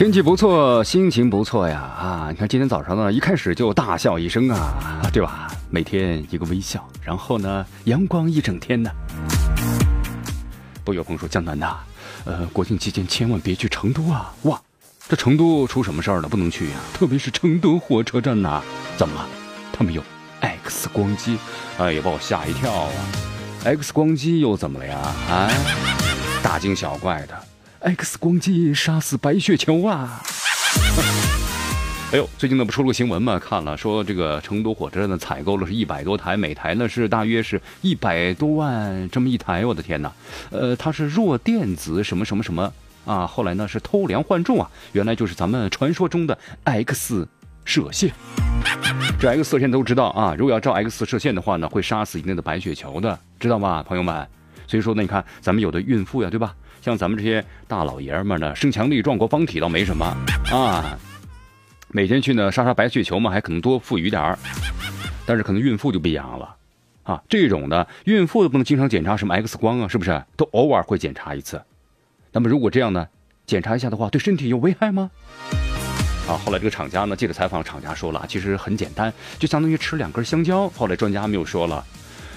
天气不错，心情不错呀！啊，你看今天早上呢，一开始就大笑一声啊，对吧？每天一个微笑，然后呢，阳光一整天呢。不有朋友说江南呐，呃，国庆期间千万别去成都啊！哇，这成都出什么事儿了？不能去呀！特别是成都火车站呐，怎么了？他们有 X 光机，哎呀，把我吓一跳啊！X 光机又怎么了呀？啊，大惊小怪的。X 光机杀死白血球啊！哎呦，最近呢不出了个新闻嘛？看了说这个成都火车站呢采购了是一百多台，每台呢是大约是一百多万这么一台。我的天哪！呃，它是弱电子什么什么什么啊？后来呢是偷梁换柱啊？原来就是咱们传说中的 X 射线。这 X 射线都知道啊，如果要照 X 射线的话呢，会杀死一定的白血球的，知道吗，朋友们？所以说呢，你看咱们有的孕妇呀，对吧？像咱们这些大老爷们呢，身强力壮、国方体倒没什么啊。每天去呢杀杀白血球嘛，还可能多富裕点儿。但是可能孕妇就不一样了啊。这种的孕妇不能经常检查什么 X 光啊，是不是？都偶尔会检查一次。那么如果这样呢，检查一下的话，对身体有危害吗？啊，后来这个厂家呢，记者采访厂家说了，其实很简单，就相当于吃两根香蕉。后来专家们又说了。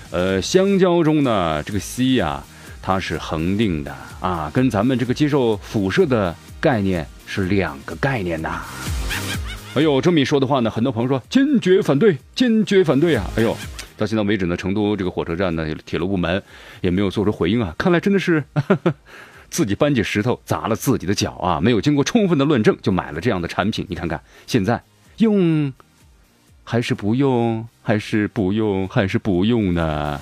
呃，香蕉中呢，这个硒呀，它是恒定的啊，跟咱们这个接受辐射的概念是两个概念呐。哎呦，这么一说的话呢，很多朋友说坚决反对，坚决反对啊！哎呦，到现在为止呢，成都这个火车站呢，铁路部门也没有做出回应啊。看来真的是 自己搬起石头砸了自己的脚啊！没有经过充分的论证就买了这样的产品，你看看现在用。还是不用，还是不用，还是不用呢？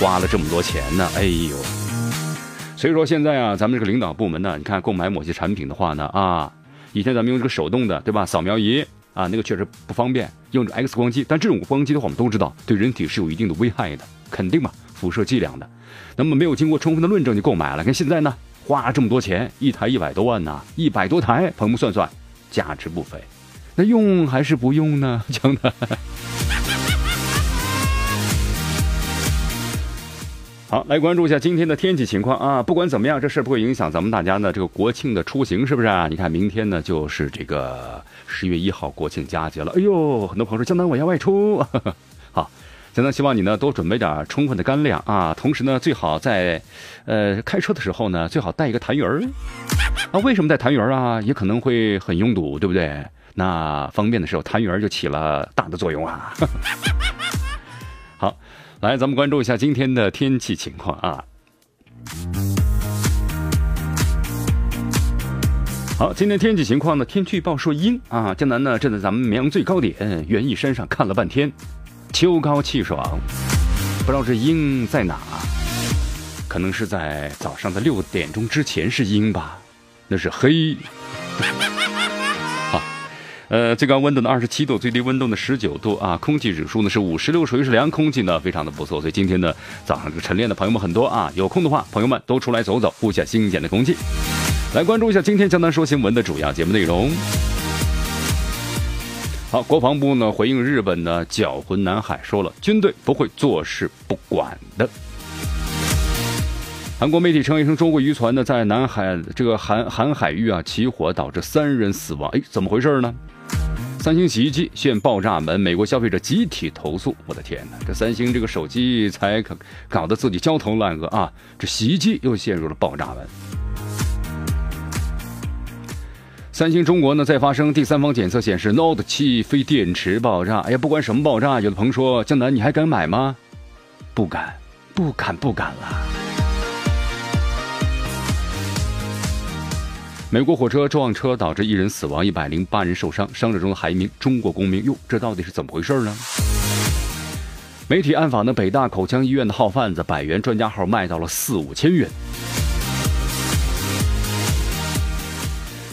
花了这么多钱呢，哎呦！所以说现在啊，咱们这个领导部门呢，你看购买某些产品的话呢，啊，以前咱们用这个手动的，对吧？扫描仪啊，那个确实不方便，用这 X 光机。但这种光机的话，我们都知道对人体是有一定的危害的，肯定嘛，辐射剂量的。那么没有经过充分的论证就购买了，看现在呢，花了这么多钱，一台一百多万呢，一百多台，朋友们算算，价值不菲。那用还是不用呢？江南，好，来关注一下今天的天气情况啊！不管怎么样，这事不会影响咱们大家呢这个国庆的出行，是不是啊？你看，明天呢就是这个十月一号国庆佳节了。哎呦，很多朋友说江南我要外出，好，江南希望你呢多准备点充分的干粮啊！同时呢，最好在呃开车的时候呢，最好带一个痰盂儿啊。为什么带痰盂儿啊？也可能会很拥堵，对不对？那方便的时候，痰盂儿就起了大的作用啊！好，来，咱们关注一下今天的天气情况啊。好，今天天气情况呢？天气预报说阴啊。江南呢，站在咱们绵阳最高点园艺山上看了半天，秋高气爽，不知道这阴在哪？可能是在早上的六点钟之前是阴吧？那是黑。呃，最高温度呢二十七度，最低温度呢十九度啊，空气指数呢是五十六，属于是凉空气呢，非常的不错。所以今天呢早上这个晨练的朋友们很多啊，有空的话，朋友们都出来走走，呼下新鲜的空气。来关注一下今天江南说新闻的主要节目内容。好，国防部呢回应日本呢搅浑南海，说了军队不会坐视不管的。韩国媒体称，一声中国渔船呢在南海这个韩韩海域啊起火，导致三人死亡。哎，怎么回事呢？三星洗衣机现爆炸门，美国消费者集体投诉。我的天哪，这三星这个手机才搞搞得自己焦头烂额啊！这洗衣机又陷入了爆炸门。三星中国呢，在发生第三方检测显示，Note 七非电池爆炸。哎呀，不管什么爆炸，有的朋友说，江南你还敢买吗？不敢，不敢，不敢了。美国火车撞车导致一人死亡，一百零八人受伤，伤者中还一名中国公民。哟，这到底是怎么回事呢？媒体暗访的北大口腔医院的号贩子，百元专家号卖到了四五千元。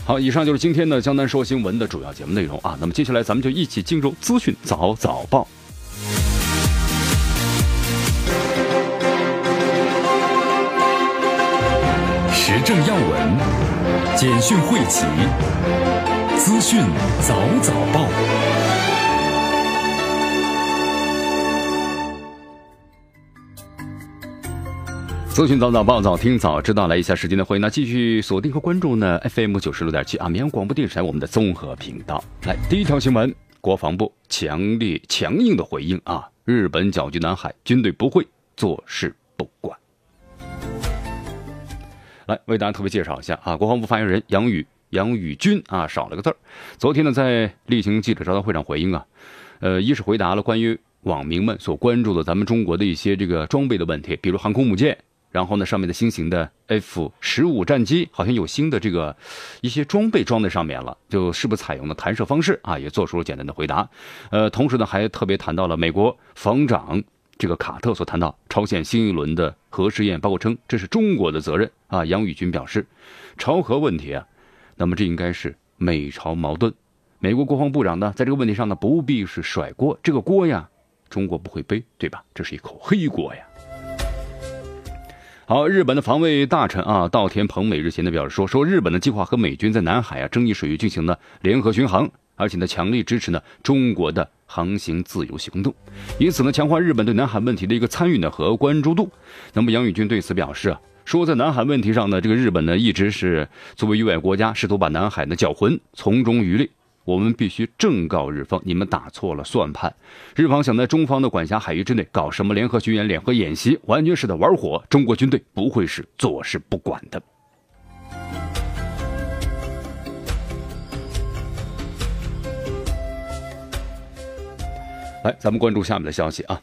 好，以上就是今天的江南说新闻的主要节目内容啊。那么接下来咱们就一起进入资讯早早报。时政要闻，简讯汇集，资讯早早报。资讯早早报，早听早知道。来一下时间的回应，那继续锁定和关注呢？FM 九十六点七啊，绵阳广播电视台我们的综合频道。来，第一条新闻，国防部强烈强硬的回应啊，日本搅局南海，军队不会坐视不管。来为大家特别介绍一下啊，国防部发言人杨宇杨宇军啊，少了个字儿。昨天呢，在例行记者招待会上回应啊，呃，一是回答了关于网民们所关注的咱们中国的一些这个装备的问题，比如航空母舰。然后呢，上面的新型的 F 十五战机好像有新的这个一些装备装在上面了，就是不是采用的弹射方式啊？也做出了简单的回答。呃，同时呢，还特别谈到了美国防长这个卡特所谈到朝鲜新一轮的核试验，包括称这是中国的责任啊。杨宇军表示，朝核问题啊，那么这应该是美朝矛盾。美国国防部长呢，在这个问题上呢，不必是甩锅，这个锅呀，中国不会背，对吧？这是一口黑锅呀。好，日本的防卫大臣啊，稻田朋美日前呢表示说，说日本的计划和美军在南海啊争议水域进行的联合巡航，而且呢强力支持呢中国的航行自由行动，以此呢强化日本对南海问题的一个参与呢和关注度。那么杨宇军对此表示啊，说在南海问题上呢，这个日本呢一直是作为域外国家，试图把南海呢搅浑，从中渔利。我们必须正告日方，你们打错了算盘。日方想在中方的管辖海域之内搞什么联合巡演、联合演习，完全是在玩火。中国军队不会是坐视不管的。来，咱们关注下面的消息啊。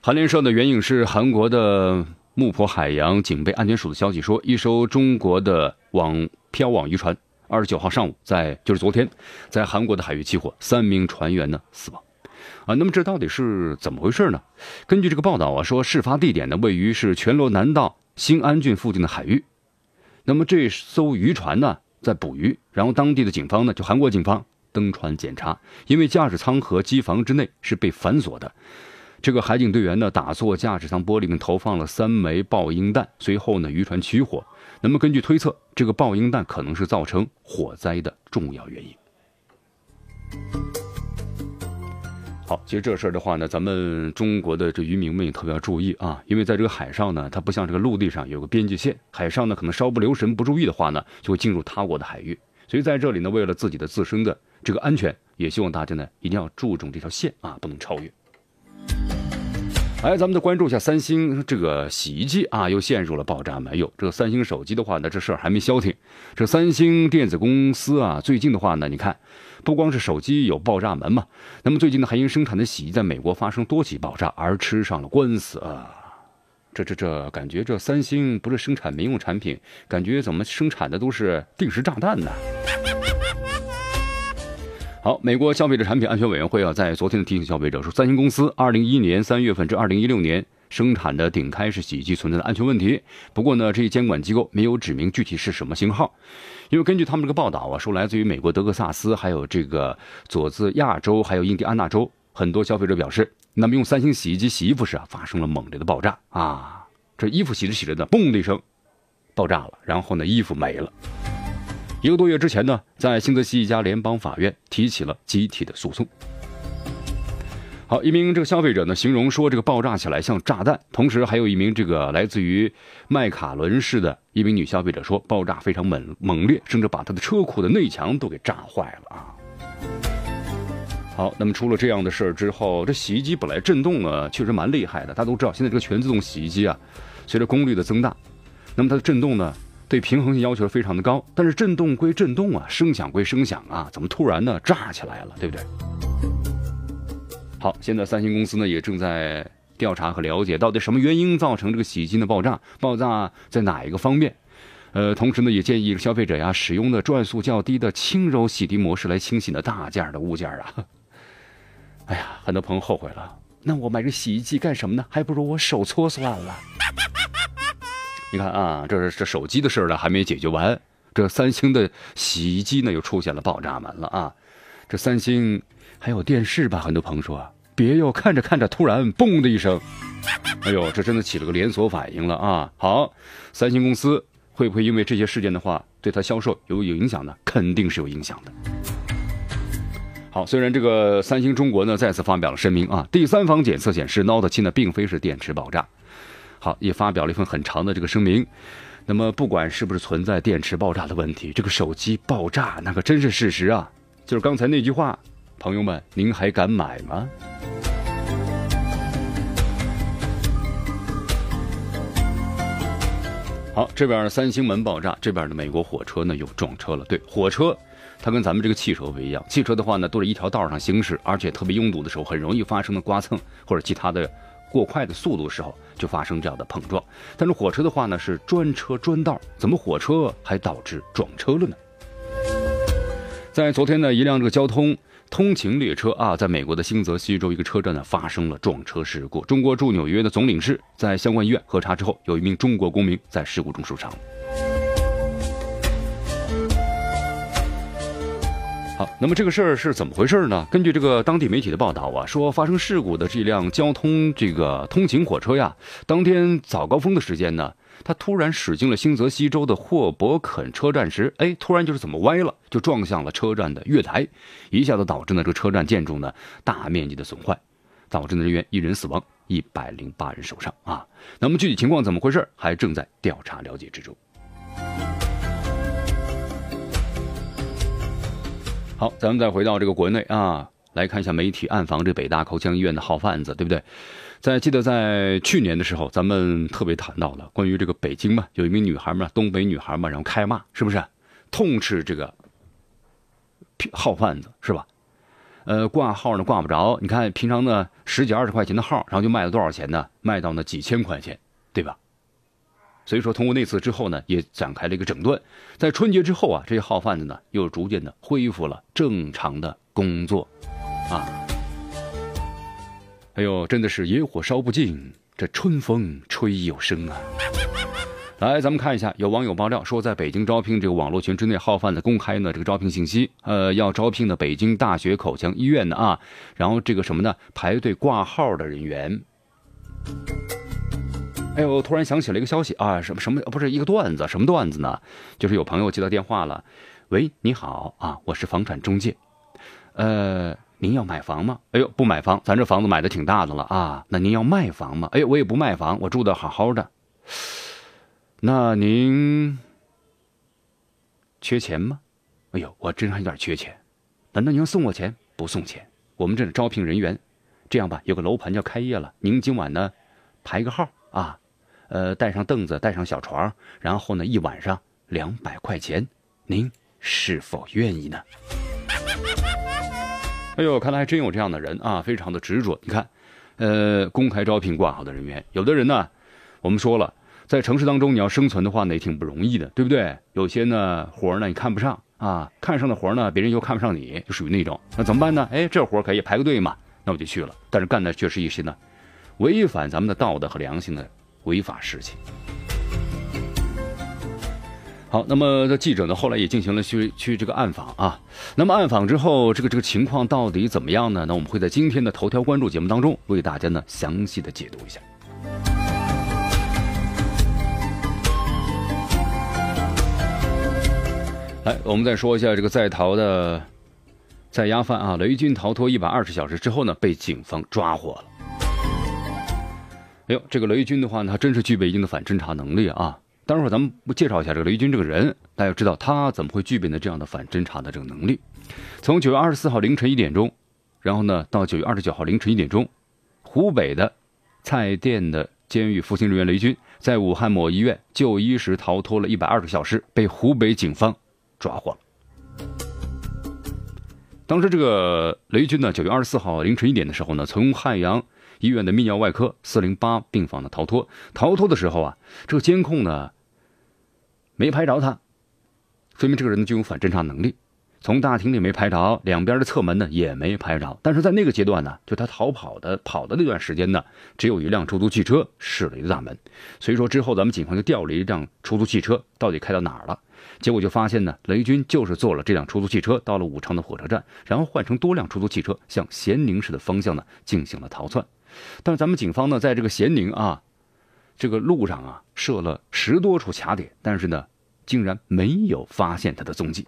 韩联社的援引是韩国的木浦海洋警备安全署的消息说，一艘中国的网漂网渔船。二十九号上午，在就是昨天，在韩国的海域起火，三名船员呢死亡，啊，那么这到底是怎么回事呢？根据这个报道啊，说事发地点呢位于是全罗南道新安郡附近的海域，那么这艘渔船呢在捕鱼，然后当地的警方呢就韩国警方登船检查，因为驾驶舱和机房之内是被反锁的。这个海警队员呢，打坐驾驶舱玻璃，并投放了三枚爆音弹。随后呢，渔船起火。那么根据推测，这个爆音弹可能是造成火灾的重要原因。好，其实这事儿的话呢，咱们中国的这渔民们也特别要注意啊，因为在这个海上呢，它不像这个陆地上有个边界线，海上呢可能稍不留神、不注意的话呢，就会进入他国的海域。所以在这里呢，为了自己的自身的这个安全，也希望大家呢一定要注重这条线啊，不能超越。来，咱们再关注一下三星这个洗衣机啊，又陷入了爆炸门。哟，这个三星手机的话呢，这事儿还没消停。这三星电子公司啊，最近的话呢，你看，不光是手机有爆炸门嘛，那么最近呢，还因生产的洗衣在美国发生多起爆炸而吃上了官司啊。这这这，感觉这三星不是生产民用产品，感觉怎么生产的都是定时炸弹呢？好，美国消费者产品安全委员会啊，在昨天的提醒消费者说，三星公司二零一一年三月份至二零一六年生产的顶开式洗衣机存在的安全问题。不过呢，这一监管机构没有指明具体是什么型号，因为根据他们这个报道啊，说来自于美国德克萨斯，还有这个佐治亚州，还有印第安纳州，很多消费者表示，那么用三星洗衣机洗衣服时啊，发生了猛烈的爆炸啊，这衣服洗着洗着呢，嘣的一声，爆炸了，然后呢，衣服没了。一个多月之前呢，在新泽西一家联邦法院提起了集体的诉讼。好，一名这个消费者呢，形容说这个爆炸起来像炸弹。同时，还有一名这个来自于麦卡伦市的一名女消费者说，爆炸非常猛猛烈，甚至把她的车库的内墙都给炸坏了啊。好，那么出了这样的事儿之后，这洗衣机本来震动呢，确实蛮厉害的。大家都知道，现在这个全自动洗衣机啊，随着功率的增大，那么它的震动呢？对平衡性要求非常的高，但是震动归震动啊，声响归声响啊，怎么突然呢炸起来了，对不对？好，现在三星公司呢也正在调查和了解到底什么原因造成这个洗衣机的爆炸，爆炸在哪一个方面？呃，同时呢也建议消费者呀使用的转速较低的轻柔洗涤模式来清洗那大件的物件啊。哎呀，很多朋友后悔了。那我买这洗衣机干什么呢？还不如我手搓算了。你看啊，这是这手机的事呢，还没解决完，这三星的洗衣机呢又出现了爆炸门了啊！这三星还有电视吧？很多朋友说，别哟，看着看着，突然嘣的一声，哎呦，这真的起了个连锁反应了啊！好，三星公司会不会因为这些事件的话，对它销售有有影响呢？肯定是有影响的。好，虽然这个三星中国呢再次发表了声明啊，第三方检测显示 Note 7呢并非是电池爆炸。好，也发表了一份很长的这个声明。那么，不管是不是存在电池爆炸的问题，这个手机爆炸那可真是事实啊！就是刚才那句话，朋友们，您还敢买吗？好，这边三星门爆炸，这边的美国火车呢又撞车了。对，火车它跟咱们这个汽车不一样，汽车的话呢都是一条道上行驶，而且特别拥堵的时候，很容易发生的刮蹭或者其他的。过快的速度时候就发生这样的碰撞，但是火车的话呢是专车专道，怎么火车还导致撞车了呢？在昨天呢，一辆这个交通通勤列车啊，在美国的新泽西州一个车站呢发生了撞车事故。中国驻纽约的总领事在相关医院核查之后，有一名中国公民在事故中受伤。好，那么这个事儿是怎么回事呢？根据这个当地媒体的报道啊，说发生事故的这辆交通这个通勤火车呀，当天早高峰的时间呢，它突然驶进了新泽西州的霍伯肯车站时，哎，突然就是怎么歪了，就撞向了车站的月台，一下子导致呢这个车站建筑呢大面积的损坏，导致呢人员一人死亡，一百零八人受伤啊。那么具体情况怎么回事，还正在调查了解之中。好，咱们再回到这个国内啊，来看一下媒体暗访这北大口腔医院的号贩子，对不对？在记得在去年的时候，咱们特别谈到了关于这个北京嘛，有一名女孩嘛，东北女孩嘛，然后开骂，是不是？痛斥这个号贩子是吧？呃，挂号呢挂不着，你看平常呢十几二十块钱的号，然后就卖了多少钱呢？卖到呢几千块钱，对吧？所以说，通过那次之后呢，也展开了一个整顿。在春节之后啊，这些号贩子呢，又逐渐的恢复了正常的工作，啊，哎呦，真的是野火烧不尽，这春风吹又生啊！来，咱们看一下，有网友爆料说，在北京招聘这个网络群之内，号贩子公开呢这个招聘信息，呃，要招聘的北京大学口腔医院的啊，然后这个什么呢，排队挂号的人员。哎呦！突然想起了一个消息啊，什么什么不是一个段子？什么段子呢？就是有朋友接到电话了，喂，你好啊，我是房产中介，呃，您要买房吗？哎呦，不买房，咱这房子买的挺大的了啊。那您要卖房吗？哎呦，我也不卖房，我住的好好的。那您缺钱吗？哎呦，我真还有点缺钱。难道您要送我钱？不送钱。我们这里招聘人员，这样吧，有个楼盘要开业了，您今晚呢排个号啊。呃，带上凳子，带上小床，然后呢，一晚上两百块钱，您是否愿意呢？哎呦，看来还真有这样的人啊，非常的执着。你看，呃，公开招聘挂号的人员，有的人呢，我们说了，在城市当中你要生存的话呢，也挺不容易的，对不对？有些呢活呢你看不上啊，看上的活呢别人又看不上你，就属于那种，那怎么办呢？哎，这活可以排个队嘛，那我就去了。但是干的却是一些呢违反咱们的道德和良心的。违法事情。好，那么这记者呢，后来也进行了去去这个暗访啊。那么暗访之后，这个这个情况到底怎么样呢？那我们会在今天的头条关注节目当中为大家呢详细的解读一下。来，我们再说一下这个在逃的在押犯啊，雷军逃脱一百二十小时之后呢，被警方抓获了。哎呦，这个雷军的话呢，他真是具备一定的反侦查能力啊！待会儿咱们不介绍一下这个雷军这个人，大家知道他怎么会具备呢这样的反侦查的这个能力？从九月二十四号凌晨一点钟，然后呢到九月二十九号凌晨一点钟，湖北的蔡甸的监狱服刑人员雷军，在武汉某医院就医时逃脱了一百二十个小时，被湖北警方抓获了。当时这个雷军呢，九月二十四号凌晨一点的时候呢，从汉阳。医院的泌尿外科四零八病房的逃脱，逃脱的时候啊，这个监控呢没拍着他，说明这个人呢具有反侦查能力。从大厅里没拍着，两边的侧门呢也没拍着。但是在那个阶段呢，就他逃跑的跑的那段时间呢，只有一辆出租汽车驶了大门。所以说之后咱们警方就调了一辆出租汽车，到底开到哪儿了？结果就发现呢，雷军就是坐了这辆出租汽车到了武昌的火车站，然后换成多辆出租汽车向咸宁市的方向呢进行了逃窜。但是咱们警方呢，在这个咸宁啊这个路上啊设了十多处卡点，但是呢，竟然没有发现他的踪迹。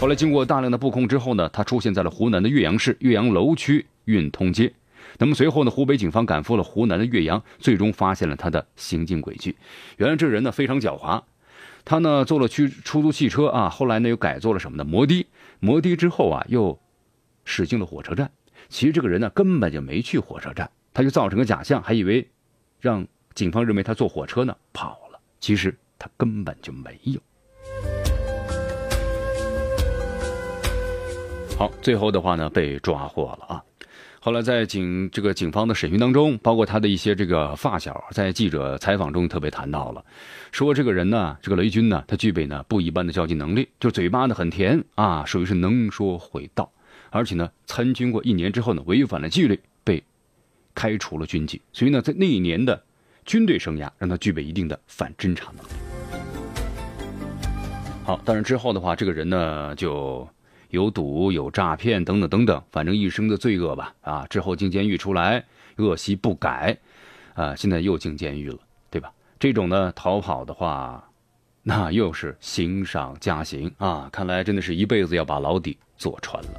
后来经过大量的布控之后呢，他出现在了湖南的岳阳市岳阳楼区运通街。那么随后呢，湖北警方赶赴了湖南的岳阳，最终发现了他的行进轨迹。原来这人呢非常狡猾，他呢坐了去出租汽车啊，后来呢又改坐了什么的摩的，摩的之后啊又驶进了火车站。其实这个人呢根本就没去火车站，他就造成个假象，还以为让警方认为他坐火车呢跑了，其实他根本就没有。好，最后的话呢，被抓获了啊。后来在警这个警方的审讯当中，包括他的一些这个发小，在记者采访中特别谈到了，说这个人呢，这个雷军呢，他具备呢不一般的交际能力，就嘴巴呢很甜啊，属于是能说会道，而且呢参军过一年之后呢，违反了纪律，被开除了军籍，所以呢，在那一年的军队生涯让他具备一定的反侦查能力。好，但是之后的话，这个人呢就。有赌有诈骗等等等等，反正一生的罪恶吧啊！之后进监狱出来，恶习不改，啊，现在又进监狱了，对吧？这种呢逃跑的话，那又是刑上加刑啊！看来真的是一辈子要把牢底坐穿了。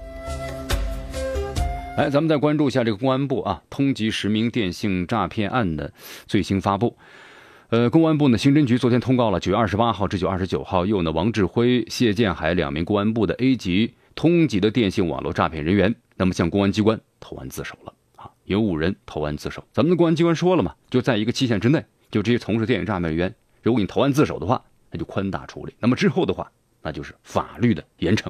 来，咱们再关注一下这个公安部啊，通缉十名电信诈骗案的最新发布。呃，公安部呢，刑侦局昨天通告了，九月二十八号至九月二十九号，又呢王志辉、谢建海两名公安部的 A 级。通缉的电信网络诈骗人员，那么向公安机关投案自首了啊！有五人投案自首。咱们的公安机关说了嘛，就在一个期限之内，就这些从事电信诈骗人员，如果你投案自首的话，那就宽大处理；那么之后的话，那就是法律的严惩。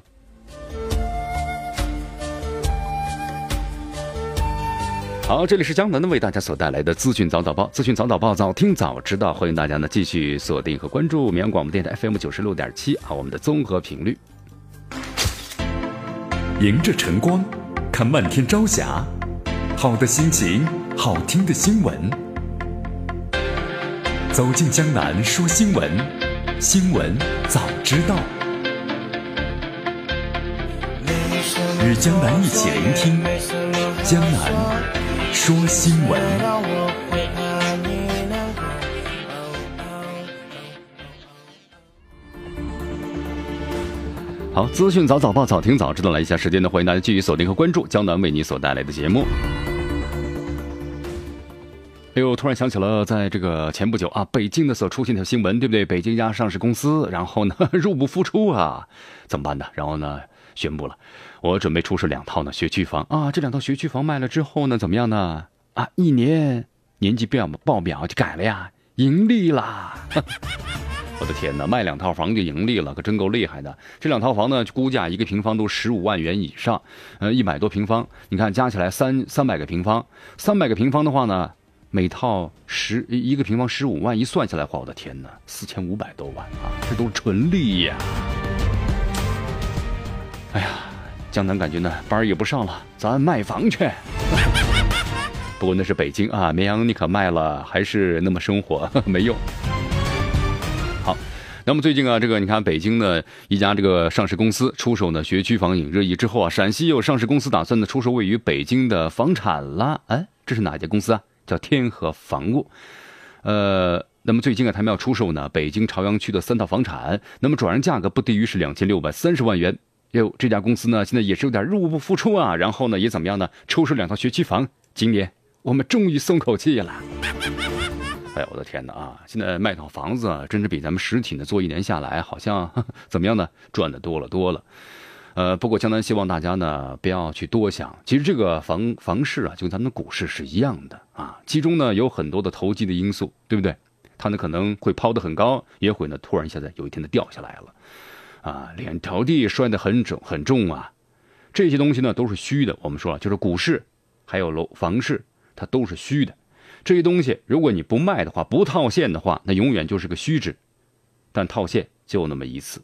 好，这里是江南的为大家所带来的资讯早早报，资讯早早报，早听早知道。欢迎大家呢继续锁定和关注绵阳广播电台 FM 九十六点七啊，我们的综合频率。迎着晨光，看漫天朝霞，好的心情，好听的新闻。走进江南说新闻，新闻早知道。与江南一起聆听江南说新闻。好，资讯早早报，早听早知道。来一下时间呢，欢迎大家继续锁定和关注江南为你所带来的节目。哎呦，突然想起了，在这个前不久啊，北京的所出现的新闻，对不对？北京一家上市公司，然后呢 入不敷出啊，怎么办呢？然后呢宣布了，我准备出售两套呢学区房啊，这两套学区房卖了之后呢，怎么样呢？啊，一年年绩表报表就改了呀，盈利啦。我的天哪，卖两套房就盈利了，可真够厉害的。这两套房呢，估价一个平方都十五万元以上，呃，一百多平方，你看加起来三三百个平方，三百个平方的话呢，每套十一个平方十五万，一算下来话，我的天哪，四千五百多万啊，这都是纯利呀！哎呀，江南感觉呢班也不上了，咱卖房去。不过那是北京啊，绵阳你可卖了还是那么生活，没用。那么最近啊，这个你看，北京的一家这个上市公司出售呢学区房引热议之后啊，陕西有上市公司打算呢出售位于北京的房产了。哎，这是哪家公司啊？叫天河房屋。呃，那么最近啊，他们要出售呢北京朝阳区的三套房产，那么转让价格不低于是两千六百三十万元。哟，这家公司呢现在也是有点入不敷出啊，然后呢也怎么样呢？出售两套学区房，今年我们终于松口气了。哎呀，我的天哪啊！现在卖套房子，真是比咱们实体呢做一年下来，好像怎么样呢？赚的多了多了。呃，不过江南希望大家呢不要去多想，其实这个房房市啊，就跟咱们的股市是一样的啊，其中呢有很多的投机的因素，对不对？它呢可能会抛得很高，也会呢突然现在有一天的掉下来了，啊，两条地摔得很重很重啊，这些东西呢都是虚的。我们说了，就是股市还有楼房市，它都是虚的。这些东西如果你不卖的话，不套现的话，那永远就是个虚值，但套现就那么一次。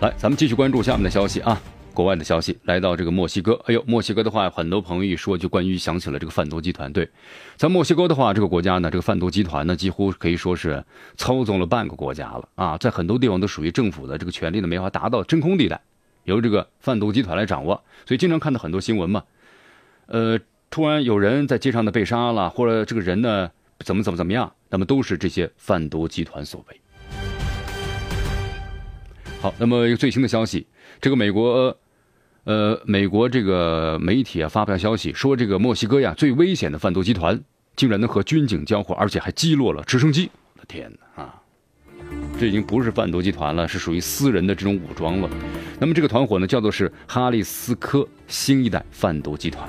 来，咱们继续关注下面的消息啊，国外的消息来到这个墨西哥，哎呦，墨西哥的话，很多朋友一说就关于想起了这个贩毒集团，对，在墨西哥的话，这个国家呢，这个贩毒集团呢，几乎可以说是操纵了半个国家了。啊，在很多地方都属于政府的，这个权利呢，没法达到真空地带。由这个贩毒集团来掌握，所以经常看到很多新闻嘛，呃，突然有人在街上呢被杀了，或者这个人呢怎么怎么怎么样，那么都是这些贩毒集团所为。好，那么一个最新的消息，这个美国。呃，美国这个媒体啊发表消息说，这个墨西哥呀最危险的贩毒集团竟然能和军警交火，而且还击落了直升机。我的天哪啊！这已经不是贩毒集团了，是属于私人的这种武装了。那么这个团伙呢，叫做是哈利斯科新一代贩毒集团。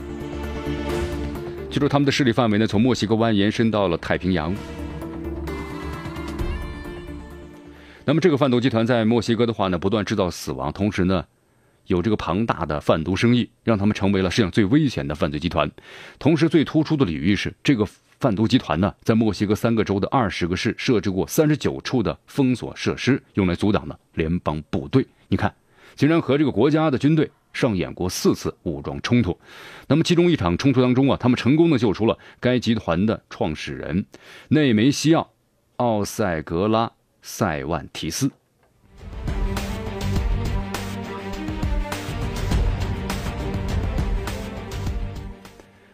据说他们的势力范围呢，从墨西哥湾延伸到了太平洋。那么这个贩毒集团在墨西哥的话呢，不断制造死亡，同时呢。有这个庞大的贩毒生意，让他们成为了世界上最危险的犯罪集团。同时，最突出的领域是，这个贩毒集团呢，在墨西哥三个州的二十个市设置过三十九处的封锁设施，用来阻挡呢联邦部队。你看，竟然和这个国家的军队上演过四次武装冲突。那么，其中一场冲突当中啊，他们成功的救出了该集团的创始人内梅西奥·奥塞格拉·塞万提斯。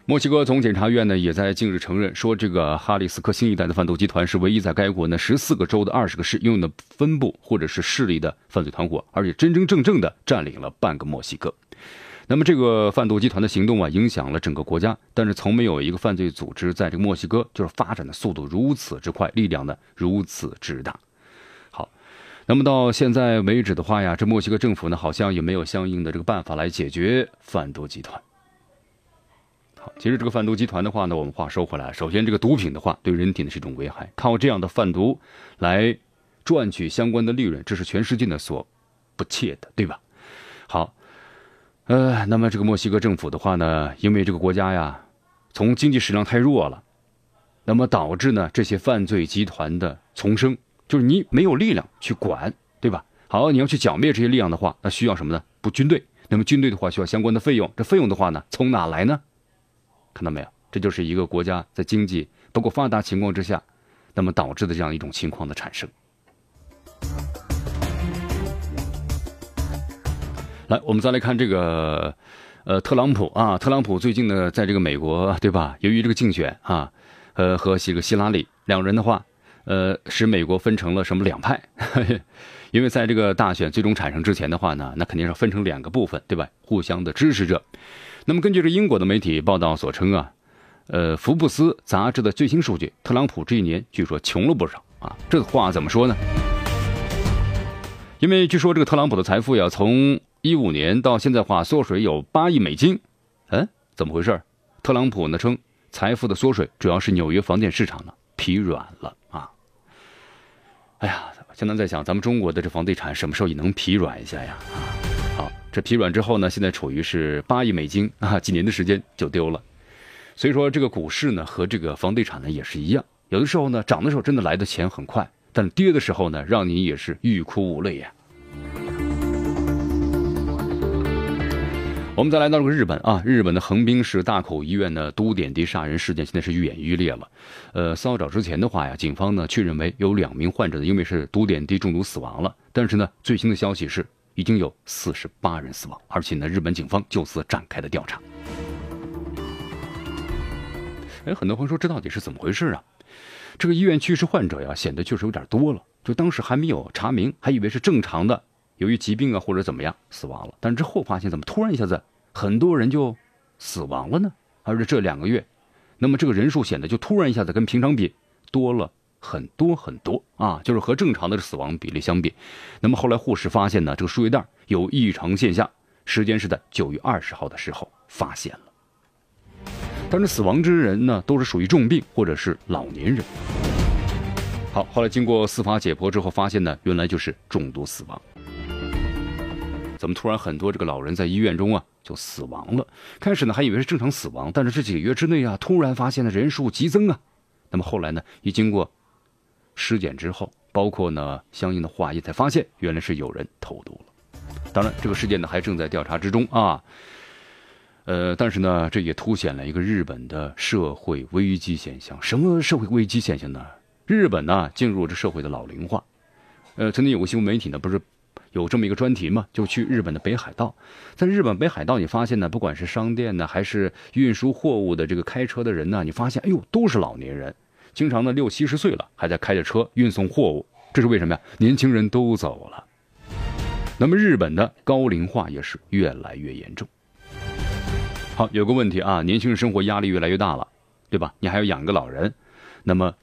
墨西哥总检察院呢，也在近日承认说，这个哈里斯科新一代的贩毒集团是唯一在该国呢十四个州的二十个市拥有的分部或者是势力的犯罪团伙，而且真真正正的占领了半个墨西哥。那么这个贩毒集团的行动啊，影响了整个国家，但是从没有一个犯罪组织在这个墨西哥就是发展的速度如此之快，力量呢如此之大。好，那么到现在为止的话呀，这墨西哥政府呢，好像也没有相应的这个办法来解决贩毒集团。其实这个贩毒集团的话呢，我们话说回来，首先这个毒品的话对人体呢是一种危害，靠这样的贩毒来赚取相关的利润，这是全世界呢所不切的，对吧？好，呃，那么这个墨西哥政府的话呢，因为这个国家呀，从经济实力太弱了，那么导致呢这些犯罪集团的丛生，就是你没有力量去管，对吧？好，你要去剿灭这些力量的话，那需要什么呢？不军队，那么军队的话需要相关的费用，这费用的话呢，从哪来呢？看到没有？这就是一个国家在经济不够发达情况之下，那么导致的这样一种情况的产生。来，我们再来看这个，呃，特朗普啊，特朗普最近呢，在这个美国，对吧？由于这个竞选啊，呃，和这个希拉里两人的话，呃，使美国分成了什么两派？因为在这个大选最终产生之前的话呢，那肯定是分成两个部分，对吧？互相的支持者。那么，根据这英国的媒体报道所称啊，呃，福布斯杂志的最新数据，特朗普这一年据说穷了不少啊。这话怎么说呢？因为据说这个特朗普的财富呀，从一五年到现在话缩水有八亿美金。嗯，怎么回事？特朗普呢称，财富的缩水主要是纽约房地产市场呢疲软了啊。哎呀，现在在想，咱们中国的这房地产什么时候也能疲软一下呀？啊。这疲软之后呢，现在处于是八亿美金啊，几年的时间就丢了。所以说这个股市呢和这个房地产呢也是一样，有的时候呢涨的时候真的来的钱很快，但跌的时候呢让你也是欲哭无泪呀。我们再来到这个日本啊，日本的横滨市大口医院的毒点滴杀人事件现在是愈演愈烈了。呃，稍早之前的话呀，警方呢确认为有两名患者呢因为是毒点滴中毒死亡了，但是呢最新的消息是。已经有四十八人死亡，而且呢，日本警方就此展开了调查。哎，很多朋友说这到底是怎么回事啊？这个医院去世患者呀，显得确实有点多了。就当时还没有查明，还以为是正常的，由于疾病啊或者怎么样死亡了。但是之后发现，怎么突然一下子很多人就死亡了呢？而且这两个月，那么这个人数显得就突然一下子跟平常比多了。很多很多啊，就是和正常的死亡比例相比，那么后来护士发现呢，这个输液袋有异常现象，时间是在九月二十号的时候发现了。但是死亡之人呢，都是属于重病或者是老年人。好，后来经过司法解剖之后，发现呢，原来就是中毒死亡。怎么突然很多这个老人在医院中啊就死亡了？开始呢还以为是正常死亡，但是这几个月之内啊，突然发现的人数激增啊。那么后来呢，一经过尸检之后，包括呢相应的化验，才发现原来是有人投毒了。当然，这个事件呢还正在调查之中啊。呃，但是呢，这也凸显了一个日本的社会危机现象。什么社会危机现象呢？日本呢进入这社会的老龄化。呃，曾经有个新闻媒体呢，不是有这么一个专题嘛？就去日本的北海道，在日本北海道，你发现呢，不管是商店呢，还是运输货物的这个开车的人呢，你发现，哎呦，都是老年人，经常呢六七十岁了，还在开着车运送货物。这是为什么呀？年轻人都走了。那么日本的高龄化也是越来越严重。好，有个问题啊，年轻人生活压力越来越大了，对吧？你还要养个老人，那么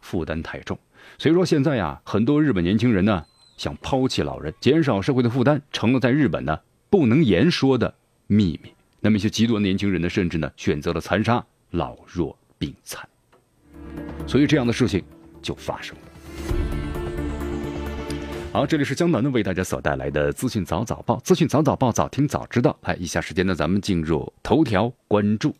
负担太重。所以说现在呀，很多日本年轻人呢想抛弃老人，减少社会的负担，成了在日本呢不能言说的秘密。那么一些极端年轻人呢，甚至呢选择了残杀老弱病残。所以这样的事情就发生了。好，这里是江南的为大家所带来的资讯早早报，资讯早早报，早听早知道。来，以下时间呢，咱们进入头条关注。